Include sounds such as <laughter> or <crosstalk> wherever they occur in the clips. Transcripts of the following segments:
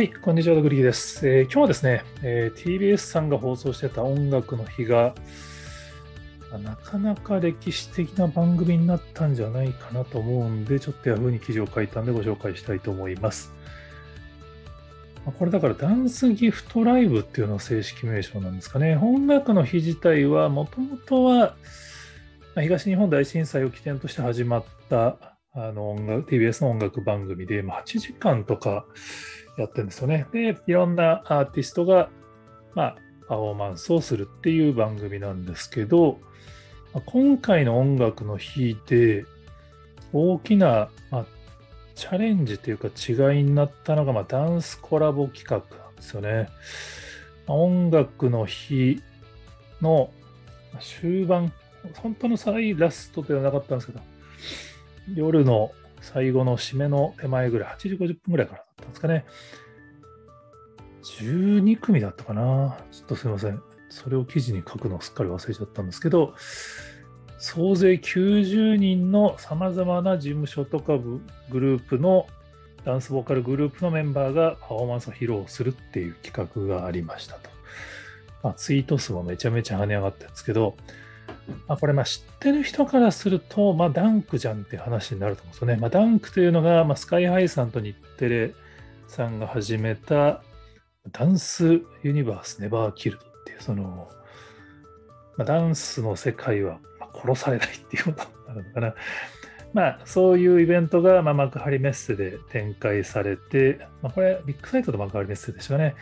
はい、こんにちは、ドグリーです、えー、今日はですね、えー、TBS さんが放送してた音楽の日が、なかなか歴史的な番組になったんじゃないかなと思うんで、ちょっと Yahoo に記事を書いたんでご紹介したいと思います。これだからダンスギフトライブっていうのが正式名称なんですかね。音楽の日自体はもともとは東日本大震災を起点として始まったあの音楽 TBS の音楽番組で、まあ、8時間とかやってるんですよね。で、いろんなアーティストが、まあ、パフォーマンスをするっていう番組なんですけど、今回の音楽の日で大きな、まあ、チャレンジというか違いになったのが、まあ、ダンスコラボ企画なんですよね。音楽の日の終盤、本当の最ラストではなかったんですけど、夜の最後の締めの手前ぐらい、8時50分ぐらいからだったんですかね。12組だったかな。ちょっとすいません。それを記事に書くのをすっかり忘れちゃったんですけど、総勢90人のさまざまな事務所とかグループのダンスボーカルグループのメンバーがパフォーマンスを披露するっていう企画がありましたと。まあ、ツイート数もめちゃめちゃ跳ね上がったんですけど、まあ、これまあ知ってる人からすると、まあ、ダンクじゃんって話になると思うんですよね。まあ、ダンクというのが、まあ、スカイハイさんと日テレさんが始めたダンスユニバースネバーキルドっていうその、まあ、ダンスの世界は殺されないっていうことになるのかな。まあ、そういうイベントが、まあ、幕張メッセで展開されて、まあ、これ、ビッグサイトと幕張メッセでしょうね。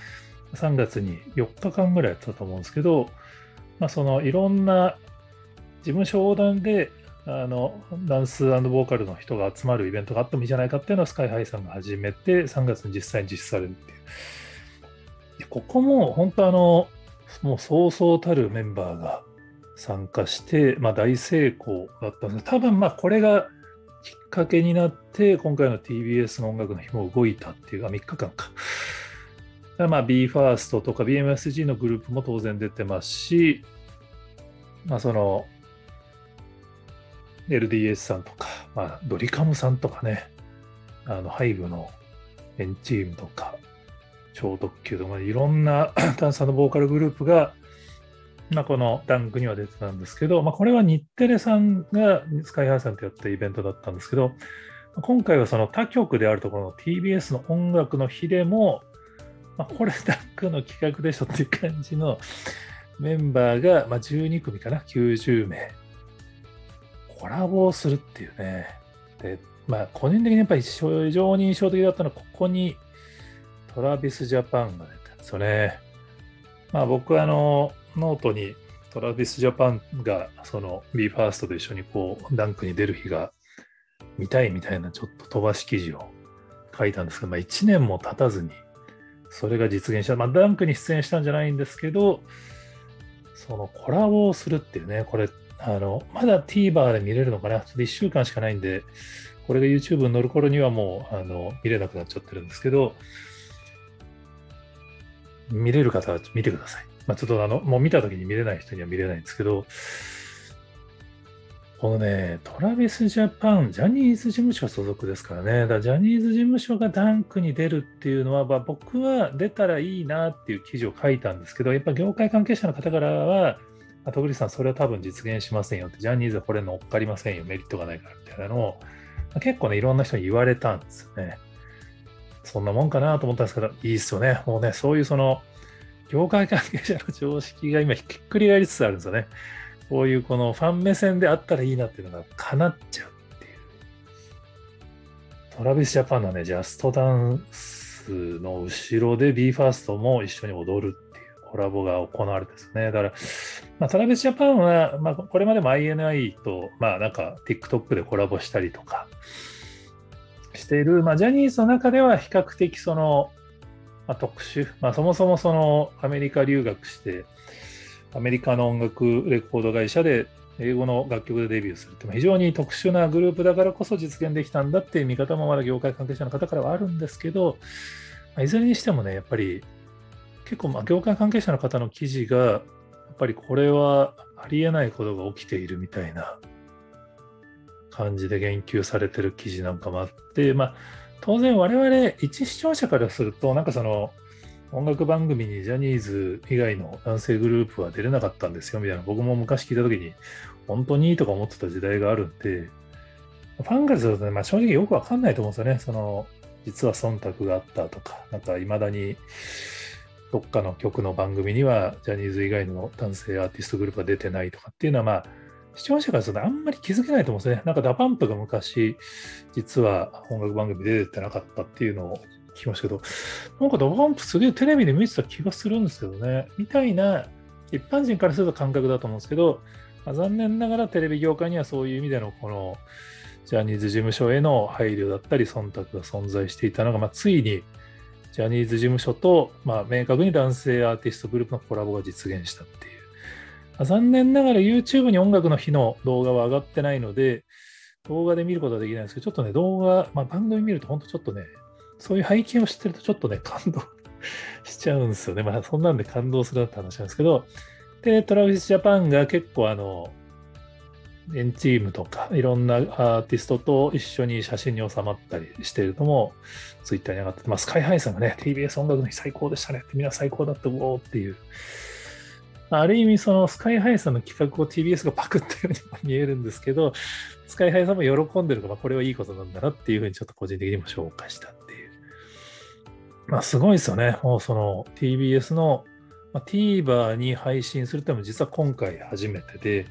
3月に4日間ぐらいやったと思うんですけど、まあ、そのいろんな事務所横断であのダンスボーカルの人が集まるイベントがあってもいいじゃないかっていうのをスカイハイさんが始めて、3月に実際に実施されるっていう。ここも本当あの、もうそうそうたるメンバーが参加して、まあ、大成功だったんです多分まあこれがきっかけになって、今回の TBS の音楽の日も動いたっていうか、3日間か。まあ、BE:FIRST とか BMSG のグループも当然出てますし、まあ、その LDS さんとか、まあ、ドリカムさんとかね、あの、ハイブのエンチームとか、超特急とか、いろんなダンサーのボーカルグループが、まあ、このダンクには出てたんですけど、まあ、これは日テレさんがスカイハイさんとやったイベントだったんですけど、今回はその他局であるところの TBS の音楽の日でも、まあ、これ D.U.N.K. の企画でしょっていう感じのメンバーが、まあ、12組かな、90名。コラボをするっていうね。で、まあ、個人的にやっぱり非常に印象的だったのは、ここに Travis Japan が出たんですよね。まあ、僕はあの、ノートに Travis Japan がその BE:FIRST と一緒にこう D.U.N.K. に出る日が見たいみたいなちょっと飛ばし記事を書いたんですけど、まあ、1年も経たずにそれが実現した。まあ、ダンクに出演したんじゃないんですけど、そのコラボをするっていうね、これ、あの、まだ TVer で見れるのかな？ちょっと1週間しかないんで、これが YouTube に載る頃にはもう、あの、見れなくなっちゃってるんですけど、見れる方は見てください。まあ、ちょっとあの、もう見た時に見れない人には見れないんですけど、このね、トラビスジャパン、ジャニーズ事務所所属ですからね、だジャニーズ事務所がダンクに出るっていうのは、まあ、僕は出たらいいなっていう記事を書いたんですけど、やっぱ業界関係者の方からは、戸栗さん、それは多分実現しませんよって、ジャニーズはこれ乗っかりませんよ、メリットがないからみたいなのを、結構ね、いろんな人に言われたんですよね。そんなもんかなと思ったんですけど、いいっすよね。もうね、そういうその、業界関係者の常識が今ひっくり返りつつあるんですよね。こういうこのファン目線であったらいいなっていうのが叶っちゃうっていう。トラビスジャパンのね、ジャストダンスの後ろで BE:FIRST も一緒に踊るっていうコラボが行われてですね。だから、まあ、トラビスジャパンは、まあ、これまでも INI と、まあなんか TikTok でコラボしたりとかしている、まあジャニーズの中では比較的そのまあ、特殊、まあ、そもそもそのアメリカ留学して、アメリカの音楽レコード会社で英語の楽曲でデビューするって非常に特殊なグループだからこそ実現できたんだっていう見方もまだ業界関係者の方からはあるんですけど、ま、いずれにしてもね、やっぱり結構まあ業界関係者の方の記事が、やっぱりこれはありえないことが起きているみたいな感じで言及されてる記事なんかもあって、まあ、当然我々一視聴者からすると、なんかその音楽番組にジャニーズ以外の男性グループは出れなかったんですよみたいな、僕も昔聞いた時に本当にいいとか思ってた時代があるんで、ファンからするとね、まあ、正直よくわかんないと思うんですよね。その実は忖度があったとか、なんか未だにどっかの局の番組にはジャニーズ以外の男性アーティストグループが出てないとかっていうのは、まあ、視聴者からするとあんまり気づけないと思うんですね。なんか DA PUMP が昔、実は音楽番組出てなかったっていうのを聞きましたけど、なんか DA PUMP すげえテレビで見てた気がするんですけどね。みたいな、一般人からすると感覚だと思うんですけど、まあ、残念ながらテレビ業界にはそういう意味でのこのジャニーズ事務所への配慮だったり忖度が存在していたのが、まあ、ついにジャニーズ事務所と、まあ、明確に男性アーティストグループのコラボが実現したっていう。あ、残念ながら YouTube に音楽の日の動画は上がってないので、動画で見ることはできないんですけど、ちょっとね、動画、まあ、番組見ると本当ちょっとね、そういう背景を知ってるとちょっとね、感動しちゃうんですよね。まあ、そんなんで感動するって話なんですけど、で、トラビスジャパンが結構あの、エンチームとかいろんなアーティストと一緒に写真に収まったりしているのもツイッターに上がって、まあ、スカイハイさんがね、TBS 音楽の日最高でしたねって、みんな最高だった、おーっていう。ある意味、そのスカイハイさんの企画を TBS がパクったように見えるんですけど、スカイハイさんも喜んでるから、これはいいことなんだなっていうふうにちょっと個人的にも紹介したっていう。まあ、すごいですよね。もうその TBS の、まあ、TVer に配信するっても実は今回初めてで、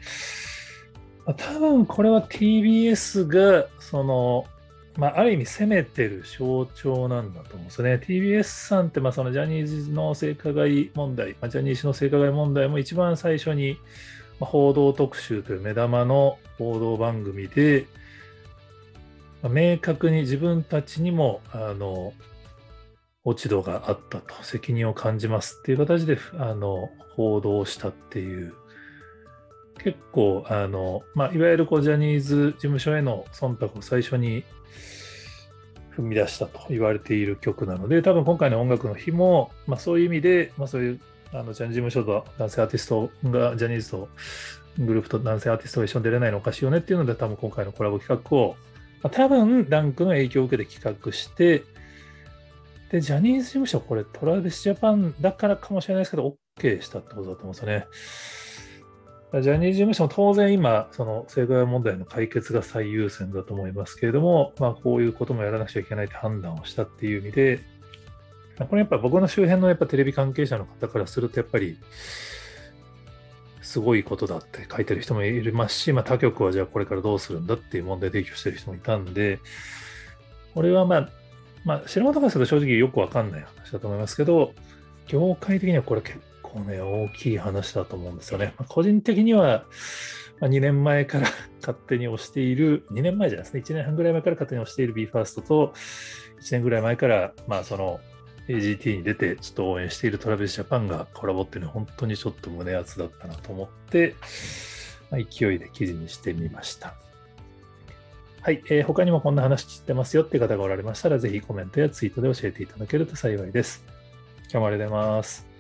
多分これは TBS が、その、まあ、ある意味攻めてる象徴なんだと思うんですね。TBS さんって、まあ、そのジャニーズの性加害問題、まあ、ジャニー氏の性加害問題も一番最初に、報道特集という目玉の報道番組で、まあ、明確に自分たちにも、あの、落ち度があったと、責任を感じますっていう形で、あの、報道したっていう結構、あの、まあ、いわゆるこうジャニーズ事務所への忖度を最初に踏み出したと言われている曲なので、多分今回の音楽の日も、まあ、そういう意味で、まあ、そういうあのジャニーズ事務所と男性アーティストが、ジャニーズとグループと男性アーティストが一緒に出れないのおかしいよねっていうので、多分今回のコラボ企画を、まあ、多分ダンクの影響を受けて企画して、で、ジャニーズ事務所、これ、トラベスジャパンだからかもしれないですけど、OK したってことだと思うんですよね。ジャニーズ事務所も当然今、その性加害問題の解決が最優先だと思いますけれども、まあ、こういうこともやらなくちゃいけないって判断をしたっていう意味で、これやっぱ僕の周辺のやっぱテレビ関係者の方からすると、やっぱり、すごいことだって書いてる人もいますし、まあ、他局はじゃあこれからどうするんだっていう問題提起してる人もいたんで、これはまあ、まあ、素人からすると正直よくわかんない話だと思いますけど、業界的にはこれ結構ね、大きい話だと思うんですよね。まあ、個人的には、まあ、2年前から <laughs> 勝手に押している、2年前じゃないですね、1年半ぐらい前から勝手に押している BE:FIRST と、1年ぐらい前から、まあ、その AGT に出て、ちょっと応援している TravisJapan がコラボっていうのは本当にちょっと胸熱だったなと思って、まあ、勢いで記事にしてみました。はい、えー、他にもこんな話知ってますよって方がおられましたら、ぜひコメントやツイートで教えていただけると幸いです。今日もありがとうございます。